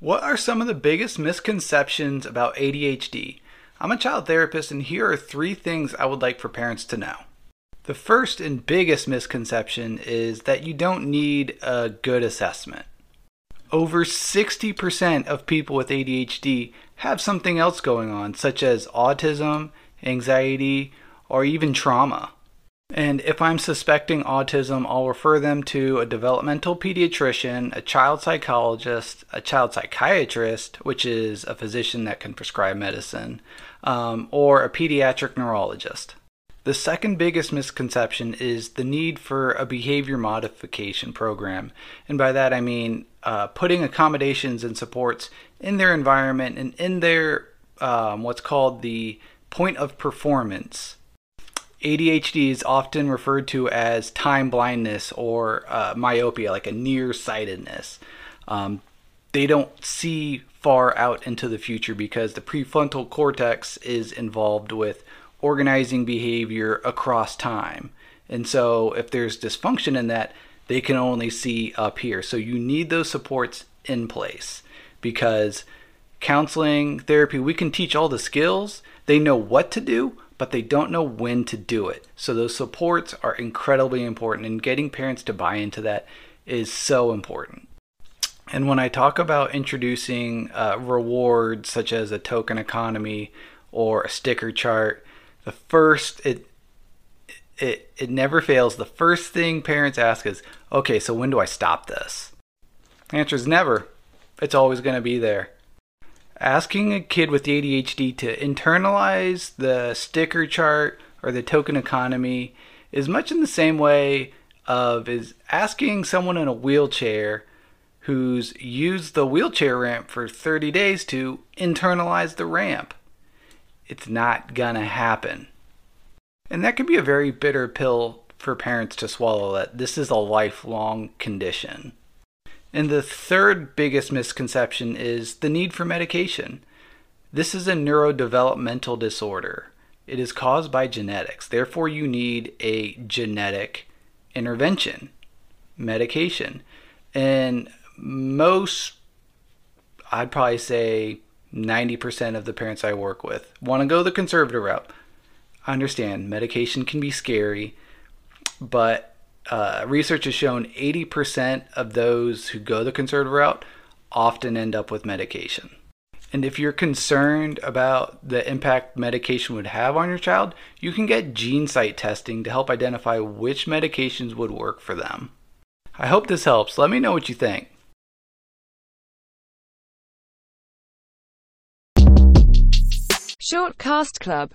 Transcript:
What are some of the biggest misconceptions about ADHD? I'm a child therapist, and here are three things I would like for parents to know. The first and biggest misconception is that you don't need a good assessment. Over 60% of people with ADHD have something else going on, such as autism, anxiety, or even trauma. And if I'm suspecting autism, I'll refer them to a developmental pediatrician, a child psychologist, a child psychiatrist, which is a physician that can prescribe medicine, um, or a pediatric neurologist. The second biggest misconception is the need for a behavior modification program. And by that I mean uh, putting accommodations and supports in their environment and in their um, what's called the point of performance ADHD is often referred to as time blindness or uh, myopia, like a nearsightedness. Um, they don't see far out into the future because the prefrontal cortex is involved with organizing behavior across time. And so, if there's dysfunction in that, they can only see up here. So, you need those supports in place because counseling, therapy, we can teach all the skills. They know what to do, but they don't know when to do it. So those supports are incredibly important, and getting parents to buy into that is so important. And when I talk about introducing uh, rewards such as a token economy or a sticker chart, the first it it it never fails. The first thing parents ask is, "Okay, so when do I stop this?" The answer is never. It's always going to be there asking a kid with ADHD to internalize the sticker chart or the token economy is much in the same way of is asking someone in a wheelchair who's used the wheelchair ramp for 30 days to internalize the ramp. It's not gonna happen. And that can be a very bitter pill for parents to swallow that this is a lifelong condition. And the third biggest misconception is the need for medication. This is a neurodevelopmental disorder. It is caused by genetics. Therefore, you need a genetic intervention, medication. And most, I'd probably say 90% of the parents I work with want to go the conservative route. I understand medication can be scary, but uh, research has shown 80% of those who go the conservative route often end up with medication. And if you're concerned about the impact medication would have on your child, you can get GeneSight testing to help identify which medications would work for them. I hope this helps. Let me know what you think. Shortcast Club